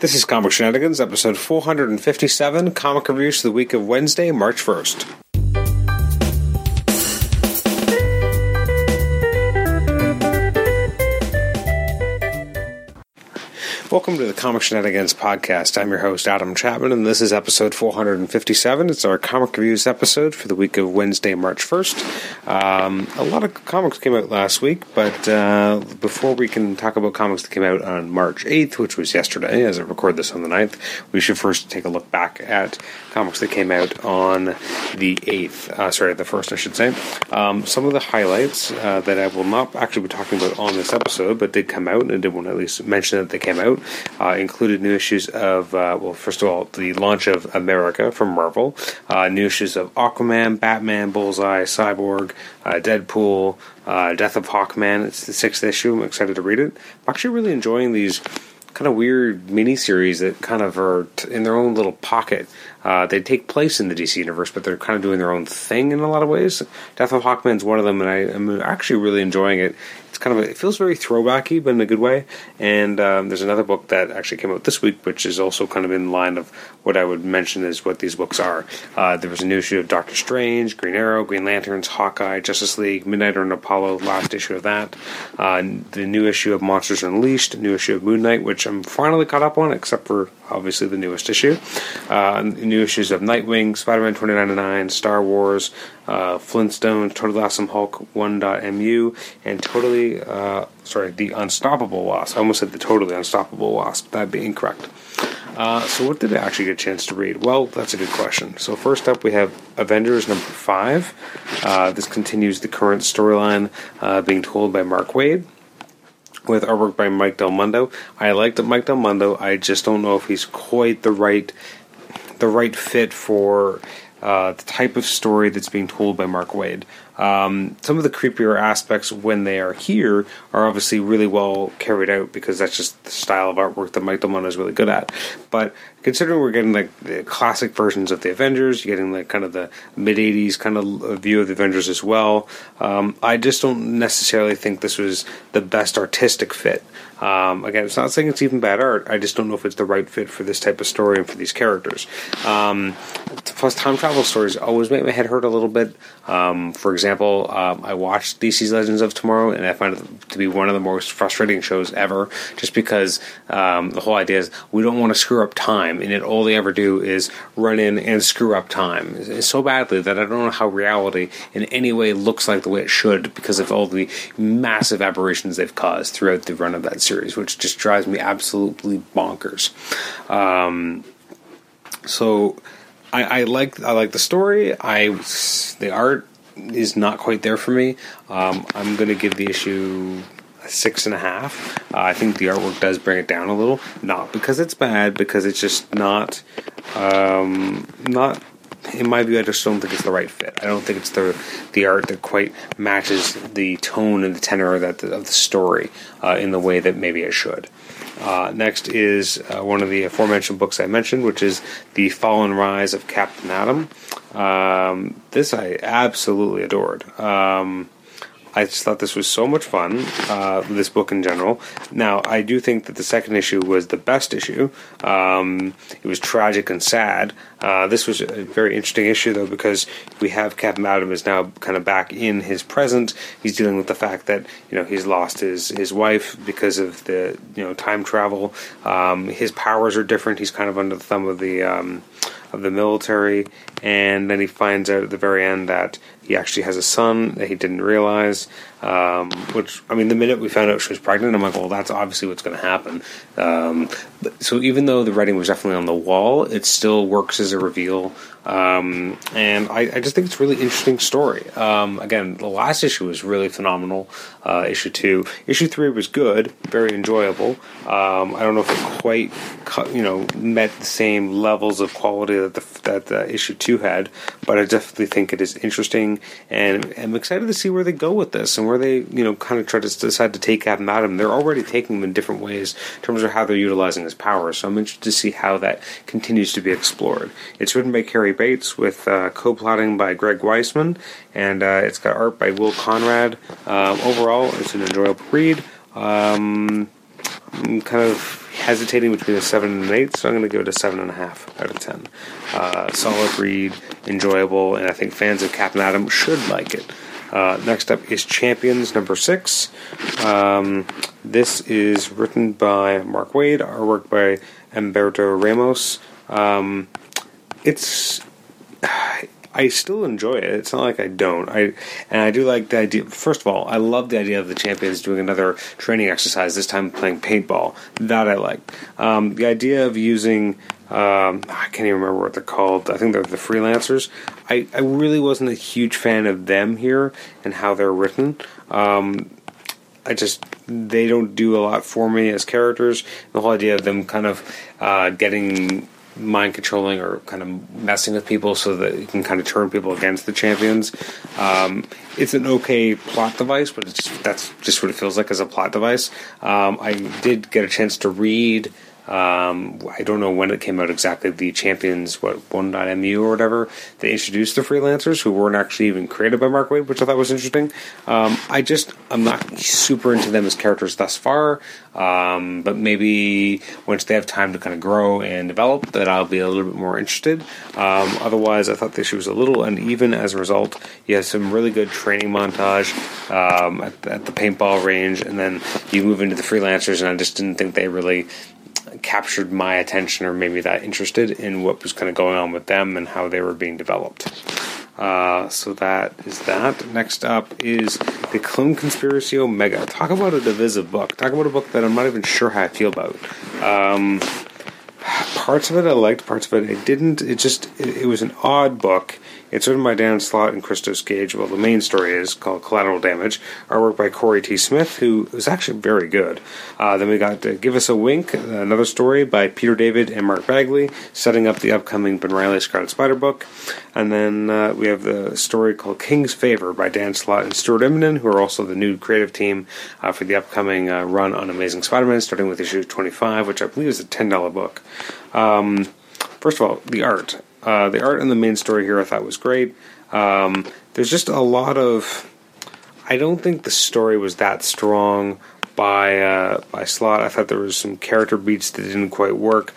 This is Comic Shenanigans, episode 457, comic reviews for the week of Wednesday, March 1st. Welcome to the Comic Shenanigans podcast. I'm your host, Adam Chapman, and this is episode 457. It's our comic reviews episode for the week of Wednesday, March 1st. Um, a lot of comics came out last week, but uh, before we can talk about comics that came out on March 8th, which was yesterday, as I record this on the 9th, we should first take a look back at comics that came out on the 8th. Uh, sorry, the 1st, I should say. Um, some of the highlights uh, that I will not actually be talking about on this episode, but did come out, and did want to at least mention that they came out uh, included new issues of, uh, well, first of all, the launch of America from Marvel, uh, new issues of Aquaman, Batman, Bullseye, Cyborg, uh, Deadpool, uh, Death of Hawkman. It's the sixth issue. I'm excited to read it. I'm actually really enjoying these kind of weird miniseries that kind of are t- in their own little pocket. Uh, they take place in the DC universe, but they're kind of doing their own thing in a lot of ways. Death of Hawkman is one of them, and I, am actually really enjoying it. It's kind of a, it feels very throwbacky, but in a good way. And um, there's another book that actually came out this week, which is also kind of in line of what I would mention is what these books are. Uh, there was a new issue of Doctor Strange, Green Arrow, Green Lanterns, Hawkeye, Justice League, Midnighter and Apollo. Last issue of that. Uh, the new issue of Monsters Unleashed, new issue of Moon Knight, which I'm finally caught up on, except for obviously the newest issue. Uh, new issues of Nightwing, Spider Man 2099, Star Wars, uh, Flintstones, Totally Awesome Hulk 1.mu, and Totally, uh, sorry, The Unstoppable Wasp. I almost said The Totally Unstoppable Wasp. That'd be incorrect. Uh, so, what did I actually get a chance to read? Well, that's a good question. So, first up, we have Avengers number five. Uh, this continues the current storyline uh, being told by Mark Waid with artwork by Mike Del Mundo. I liked Mike Del Mundo. I just don't know if he's quite the right the right fit for uh, the type of story that's being told by Mark Waid. Um, some of the creepier aspects when they are here are obviously really well carried out because that's just the style of artwork that Mike Del Mundo is really good at. But considering we're getting like the classic versions of the Avengers, you're getting like kind of the mid '80s kind of view of the Avengers as well. Um, I just don't necessarily think this was the best artistic fit. Um, again, it's not saying it's even bad art. I just don't know if it's the right fit for this type of story and for these characters. Um, plus, time travel stories always make my head hurt a little bit. Um, for example, um, I watched DC's Legends of Tomorrow, and I find it to be one of the most frustrating shows ever. Just because um, the whole idea is we don't want to screw up time, and it all they ever do is run in and screw up time so badly that I don't know how reality in any way looks like the way it should because of all the massive aberrations they've caused throughout the run of that series, which just drives me absolutely bonkers. Um, so I, I, like I like the story. I the art is not quite there for me. Um, I'm going to give the issue a six and a half. Uh, I think the artwork does bring it down a little, not because it's bad, because it's just not um, not in my view, I just don't think it's the right fit. I don't think it's the the art that quite matches the tone and the tenor of, that, of the story uh, in the way that maybe it should. Uh, next is uh, one of the aforementioned books I mentioned, which is The Fall and Rise of Captain Atom. Um, this I absolutely adored. Um, I just thought this was so much fun, uh, this book in general. Now, I do think that the second issue was the best issue. Um, it was tragic and sad. Uh, this was a very interesting issue, though, because we have Captain Atom is now kind of back in his present. He's dealing with the fact that you know he's lost his his wife because of the you know time travel. Um, his powers are different. He's kind of under the thumb of the um, of the military, and then he finds out at the very end that he actually has a son that he didn't realize. Um, which I mean, the minute we found out she was pregnant, I'm like, well, that's obviously what's going to happen. Um, so even though the writing was definitely on the wall, it still works as a reveal. Um, and I, I, just think it's a really interesting story. Um, again, the last issue was really phenomenal. Uh, issue two, issue three was good, very enjoyable. Um, I don't know if it quite, you know, met the same levels of quality that the, that the issue two had, but I definitely think it is interesting, and I'm excited to see where they go with this and where they, you know, kind of try to decide to take Captain Atom. They're already taking him in different ways in terms of how they're utilizing his powers. So I'm interested to see how that continues to be explored. It's written by Cary Bates with uh, co-plotting by Greg Weisman, and uh, it's got art by Will Conrad. Um, overall, it's an enjoyable read. Um, I'm kind of hesitating between a seven and an eight, so I'm going to give it a seven and a half out of ten. Uh, solid read, enjoyable, and I think fans of Captain Atom should like it. Uh, next up is Champions number six. Um, this is written by Mark Waid, artwork by Humberto Ramos. Um, it's I still enjoy it. It's not like I don't. I and I do like the idea. First of all, I love the idea of the champions doing another training exercise. This time playing paintball. That I like. Um, the idea of using. Um, I can't even remember what they're called. I think they're the freelancers. I, I really wasn't a huge fan of them here and how they're written. Um, I just they don't do a lot for me as characters. The whole idea of them kind of uh, getting mind controlling or kind of messing with people so that you can kind of turn people against the champions. Um, it's an okay plot device, but just, that's just what it feels like as a plot device. Um, I did get a chance to read um, I don't know when it came out exactly. The Champions, what one.mu or whatever, they introduced the freelancers who weren't actually even created by Mark Waid, which I thought was interesting. Um, I just I'm not super into them as characters thus far, um, but maybe once they have time to kind of grow and develop, that I'll be a little bit more interested. Um, otherwise, I thought the issue was a little uneven. As a result, you have some really good training montage um, at, at the paintball range, and then you move into the freelancers, and I just didn't think they really captured my attention or made me that interested in what was kind of going on with them and how they were being developed. Uh, so that is that. Next up is the Clone Conspiracy Omega. Talk about a divisive book. Talk about a book that I'm not even sure how I feel about. Um, parts of it I liked, parts of it I didn't. It just it, it was an odd book it's written by Dan Slott and Christos Gage. Well, the main story is called Collateral Damage. Artwork by Corey T. Smith, who was actually very good. Uh, then we got uh, Give Us a Wink, another story by Peter David and Mark Bagley, setting up the upcoming Ben Reilly Scarlet Spider book. And then uh, we have the story called King's Favor by Dan Slott and Stuart Immonen, who are also the new creative team uh, for the upcoming uh, run on Amazing Spider Man, starting with issue 25, which I believe is a $10 book. Um, first of all, the art. Uh, the art in the main story here I thought was great. Um, there's just a lot of. I don't think the story was that strong by uh, by Slott. I thought there was some character beats that didn't quite work.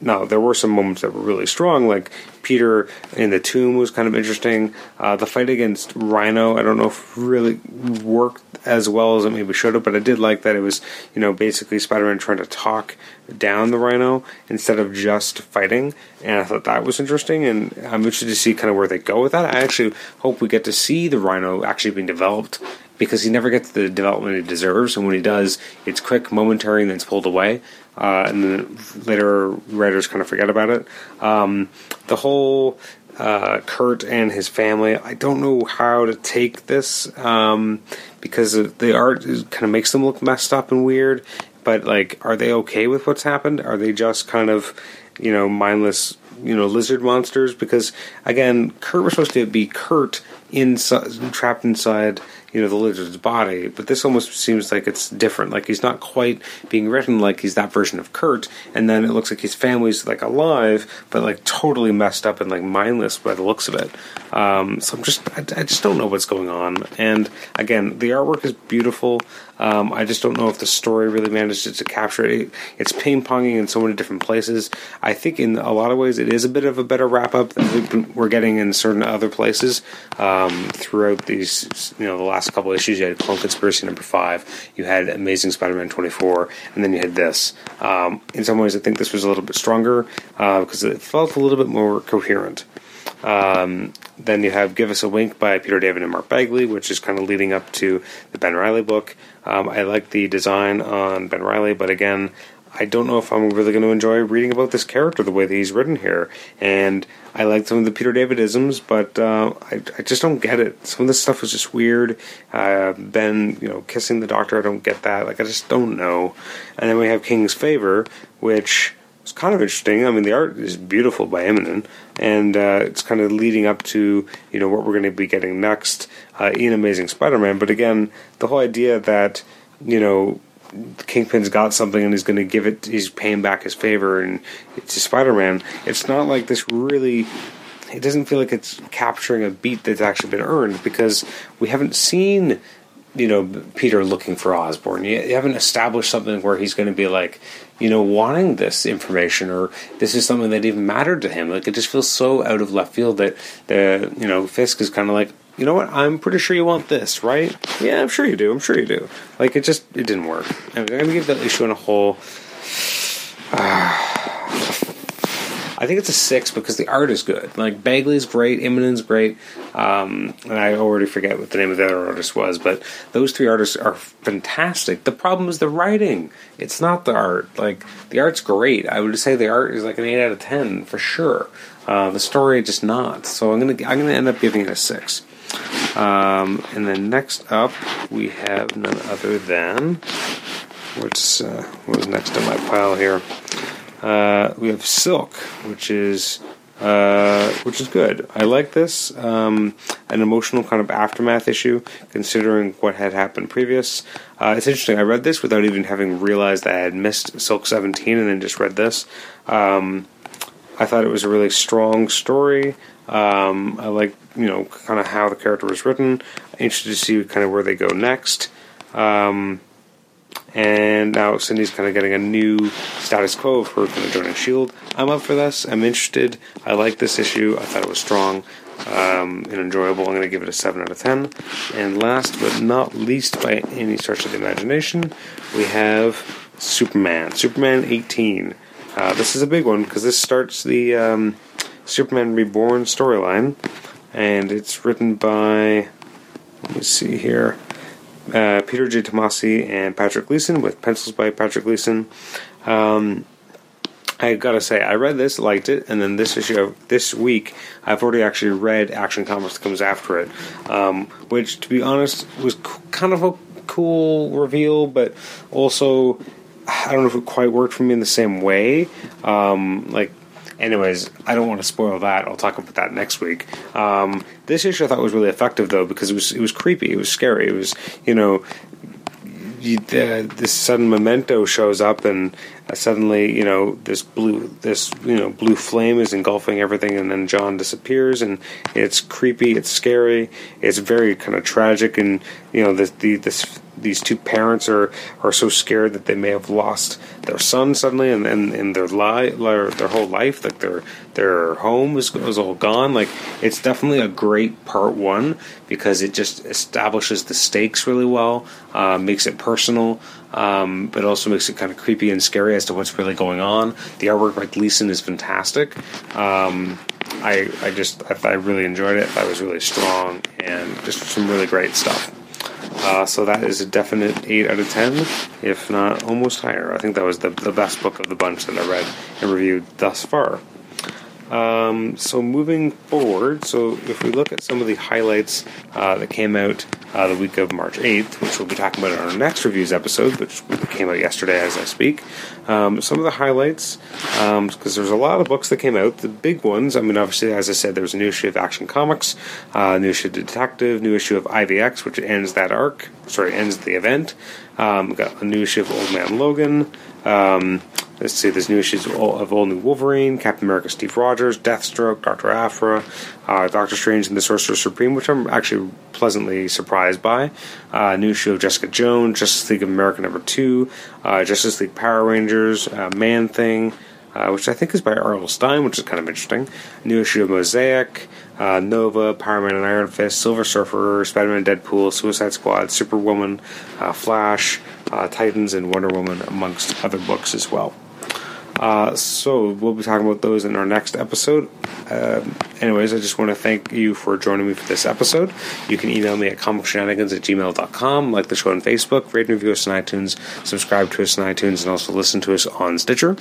Now there were some moments that were really strong, like Peter in the tomb was kind of interesting. Uh, the fight against Rhino, I don't know if really worked as well as it maybe should have, but I did like that it was, you know, basically Spider-Man trying to talk down the Rhino instead of just fighting, and I thought that was interesting, and I'm interested to see kind of where they go with that. I actually hope we get to see the Rhino actually being developed because he never gets the development he deserves, and when he does, it's quick, momentary, and then it's pulled away uh, and then later writers kind of forget about it. Um, the whole uh, Kurt and his family, I don't know how to take this um, because the art kind of makes them look messed up and weird. But like, are they okay with what's happened? Are they just kind of, you know, mindless, you know, lizard monsters? Because again, Kurt was supposed to be Kurt inside, trapped inside you know the lizard's body, but this almost seems like it's different. Like he's not quite being written like he's that version of Kurt, and then it looks like his family's like alive, but like totally messed up and like mindless by the looks of it. Um, so I'm just I, I, just don't know what's going on. And again, the artwork is beautiful. Um, I just don't know if the story really manages to capture it. It's ping ponging in so many different places. I think in a lot of ways it is a bit of a better wrap up than we're getting in certain other places um, throughout these you know the last last couple issues, you had Clone Conspiracy number five, you had Amazing Spider-Man 24, and then you had this. Um, in some ways, I think this was a little bit stronger uh, because it felt a little bit more coherent. Um, then you have Give Us a Wink by Peter David and Mark Bagley, which is kind of leading up to the Ben Reilly book. Um, I like the design on Ben Reilly, but again, I don't know if I'm really going to enjoy reading about this character the way that he's written here. And I like some of the Peter David isms, but uh, I, I, just don't get it. Some of this stuff was just weird. Uh, ben, you know, kissing the doctor, I don't get that. Like, I just don't know. And then we have King's Favor, which is kind of interesting. I mean, the art is beautiful by Immonen, and uh, it's kind of leading up to you know what we're going to be getting next uh, in Amazing Spider-Man. But again, the whole idea that you know Kingpin's got something and he's going to give it. He's paying back his favor, and it's Spider-Man. It's not like this really. It doesn't feel like it's capturing a beat that's actually been earned because we haven't seen you know Peter looking for Osborn. You, you haven't established something where he's going to be like you know wanting this information or this is something that even mattered to him. Like it just feels so out of left field that the you know Fisk is kind of like you know what? I'm pretty sure you want this, right? Yeah, I'm sure you do. I'm sure you do. Like it just it didn't work. I'm gonna give that issue in a whole. Uh, I think it's a six because the art is good. Like Bagley's great, Immonen's great, um, and I already forget what the name of the other artist was, but those three artists are fantastic. The problem is the writing; it's not the art. Like the art's great. I would say the art is like an eight out of ten for sure. Uh, the story just not. So I'm gonna I'm gonna end up giving it a six. Um, and then next up we have none other than what's uh, what was next on my pile here. Uh, we have Silk, which is uh, which is good. I like this. Um, an emotional kind of aftermath issue, considering what had happened previous. Uh, it's interesting. I read this without even having realized that I had missed Silk 17 and then just read this. Um, I thought it was a really strong story. Um, I like, you know, kind of how the character was written. I'm interested to see kind of where they go next. Um, and now Cindy's kind of getting a new status quo of her kind of joining Shield. I'm up for this. I'm interested. I like this issue. I thought it was strong um, and enjoyable. I'm going to give it a seven out of ten. And last but not least, by any stretch of the imagination, we have Superman. Superman 18. Uh, this is a big one because this starts the um, Superman Reborn storyline, and it's written by. Let me see here uh, Peter J. Tomasi and Patrick Gleason with pencils by Patrick Gleason. Um, I gotta say, I read this, liked it, and then this issue of this week, I've already actually read Action Comics that comes after it, um, which, to be honest, was kind of a cool reveal, but also I don't know if it quite worked for me in the same way. Um, like Anyways, I don't want to spoil that. I'll talk about that next week. Um, this issue I thought was really effective though because it was it was creepy. It was scary. It was you know you, uh, this sudden memento shows up and suddenly you know this blue this you know blue flame is engulfing everything and then Jon disappears and it's creepy it's scary it's very kind of tragic and you know this the this these two parents are are so scared that they may have lost their son suddenly and and, and their life their whole life like their their home is, is all gone. Like it's definitely a great part one because it just establishes the stakes really well uh, makes it personal um, but also makes it kind of creepy and scary as to what's really going on the artwork by Gleason is fantastic um, I, I just I, I really enjoyed it. I was really strong and just some really great stuff. Uh, so that is a definite 8 out of 10, if not almost higher. I think that was the, the best book of the bunch that I read and reviewed thus far. Um, so moving forward, so if we look at some of the highlights uh, that came out uh, the week of March 8th, which we'll be talking about in our next reviews episode, which came out yesterday as I speak, um, some of the highlights, because um, there's a lot of books that came out. The big ones, I mean, obviously, as I said, there was a new issue of Action Comics, uh, new issue of Detective, new issue of IVX, which ends that arc, sorry, ends the event. Um, got a new issue of Old Man Logan. Um, Let's see, there's new issues of All New Wolverine, Captain America Steve Rogers, Deathstroke, Dr. Aphra, uh, Doctor Strange, and the Sorcerer Supreme, which I'm actually pleasantly surprised by. Uh, new issue of Jessica Jones, Justice League of America number two, uh, Justice League Power Rangers, uh, Man Thing, uh, which I think is by R.L. Stine, which is kind of interesting. New issue of Mosaic, uh, Nova, Power Man and Iron Fist, Silver Surfer, Spider Man Deadpool, Suicide Squad, Superwoman, Flash, Titans, and Wonder Woman, amongst other books as well. Uh, so we'll be talking about those in our next episode. Uh, anyways, I just want to thank you for joining me for this episode. You can email me at comicshenanigans at gmail.com, like the show on Facebook, rate and review us on iTunes, subscribe to us on iTunes, and also listen to us on Stitcher.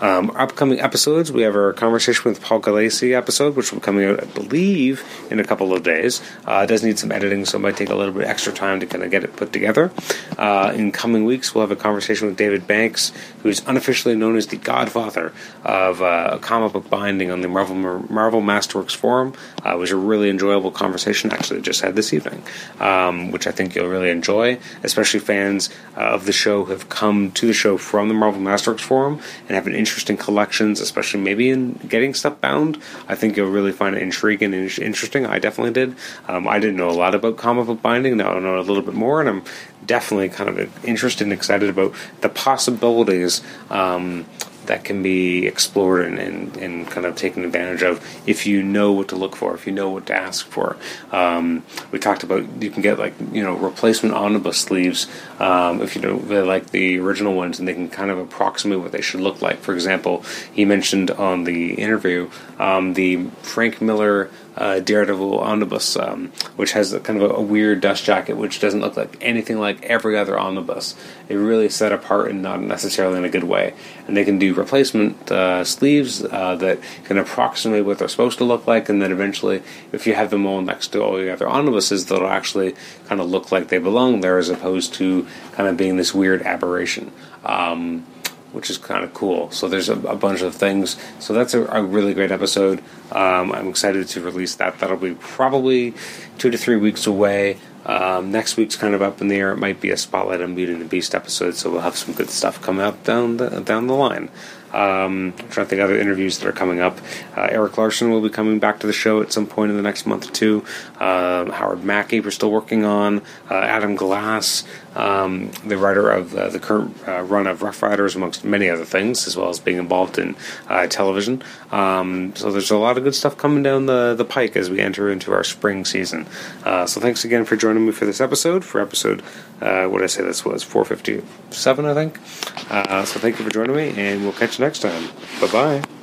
Um, upcoming episodes, we have our conversation with Paul Galassi episode, which will be coming out, I believe, in a couple of days. Uh, it does need some editing, so it might take a little bit extra time to kind of get it put together. Uh, in coming weeks, we'll have a conversation with David Banks, who's unofficially known as the godfather of uh, comic book binding on the Marvel Marvel Masterworks forum. Uh, it was a really enjoyable conversation. Actually, just had this evening, um, which I think you'll really enjoy. Especially fans of the show have come to the show from the Marvel Masterworks forum and have an interest in collections, especially maybe in getting stuff bound. I think you'll really find it intriguing and interesting. I definitely did. Um, I didn't know a lot about comic book binding. Now I know a little bit more, and I'm definitely kind of interested and excited about the possibilities um, that can be explored and, and, and, kind of taken advantage of if you know what to look for, if you know what to ask for. Um, we talked about you can get like you know replacement omnibus sleeves um, if you know they like the original ones, and they can kind of approximate what they should look like. For example, he mentioned on the interview um, the Frank Miller uh, Daredevil omnibus, um, which has a, kind of a, a, weird dust jacket, which doesn't look like anything like every other omnibus. It really set apart and not necessarily in a good way. And they can do replacement uh, sleeves uh, that can approximate what they're supposed to look like, and then eventually, if you have them all next to all the other omnibuses, they'll actually kind of look like they belong there, as opposed to kind of being this weird aberration. Um, which is kind of cool. So there's a, a, bunch of things. So that's a, a really great episode. Um, I'm excited to release that. That'll be probably two to three weeks away. Um, next week's kind of up in the air. It might be a Spotlight on Beauty and the Beast episode, so we'll have some good stuff coming up down the down the line. Um, I'm trying to think other interviews that are coming up. Uh, Erik Larsen will be coming back to the show at some point in the next month or two. Uh, Howard Mackie, we're still working on. Uh, Adam Glass, um, the writer of the current uh, run of Rough Riders, amongst many other things, as well as being involved in uh, television. Um, so there's a lot of good stuff coming down the, the pike as we enter into our spring season. Uh, so thanks again for joining me for this episode, for episode, what did I say this was, 457, I think. so thank you for joining me, and we'll catch you next time. Bye bye.